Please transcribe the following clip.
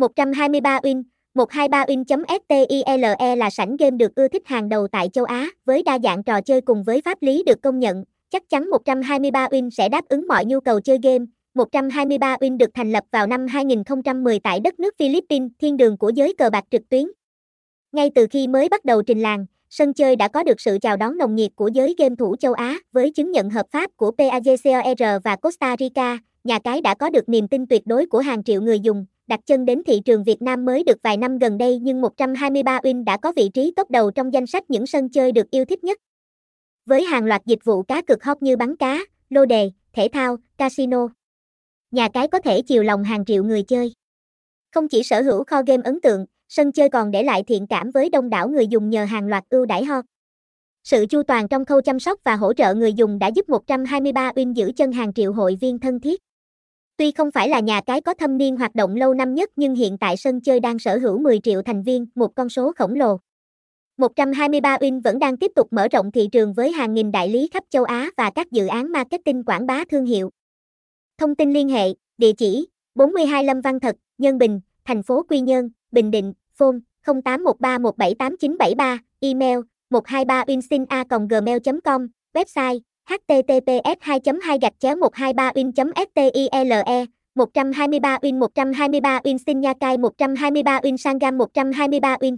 123 Win 123win.stile là sảnh game được ưa thích hàng đầu tại châu Á, với đa dạng trò chơi cùng với pháp lý được công nhận. Chắc chắn 123 Win sẽ đáp ứng mọi nhu cầu chơi game. 123 Win được thành lập vào năm 2010 tại đất nước Philippines, thiên đường của giới cờ bạc trực tuyến. Ngay từ khi mới bắt đầu trình làng, sân chơi đã có được sự chào đón nồng nhiệt của giới game thủ châu Á với chứng nhận hợp pháp của PAGCOR và Costa Rica. Nhà cái đã có được niềm tin tuyệt đối của hàng triệu người dùng, đặt chân đến thị trường Việt Nam mới được vài năm gần đây nhưng 123 Win đã có vị trí top đầu trong danh sách những sân chơi được yêu thích nhất. Với hàng loạt dịch vụ cá cực hot như bắn cá, lô đề, thể thao, casino. Nhà cái có thể chiều lòng hàng triệu người chơi. Không chỉ sở hữu kho game ấn tượng, sân chơi còn để lại thiện cảm với đông đảo người dùng nhờ hàng loạt ưu đãi hot. Sự chu toàn trong khâu chăm sóc và hỗ trợ người dùng đã giúp 123 Win giữ chân hàng triệu hội viên thân thiết. Tuy không phải là nhà cái có thâm niên hoạt động lâu năm nhất nhưng hiện tại sân chơi đang sở hữu 10 triệu thành viên, một con số khổng lồ. 123 Win vẫn đang tiếp tục mở rộng thị trường với hàng nghìn đại lý khắp châu Á và các dự án marketing quảng bá thương hiệu. Thông tin liên hệ, địa chỉ 42 Lâm Văn Thật, Nhân Bình, thành phố Quy Nhơn, Bình Định, phone 0813178973, email 123winsina.gmail.com, website https 2 2 gạch chéo 123 win stile 123 win 123 win xin nha cai 123 win sangam 123 win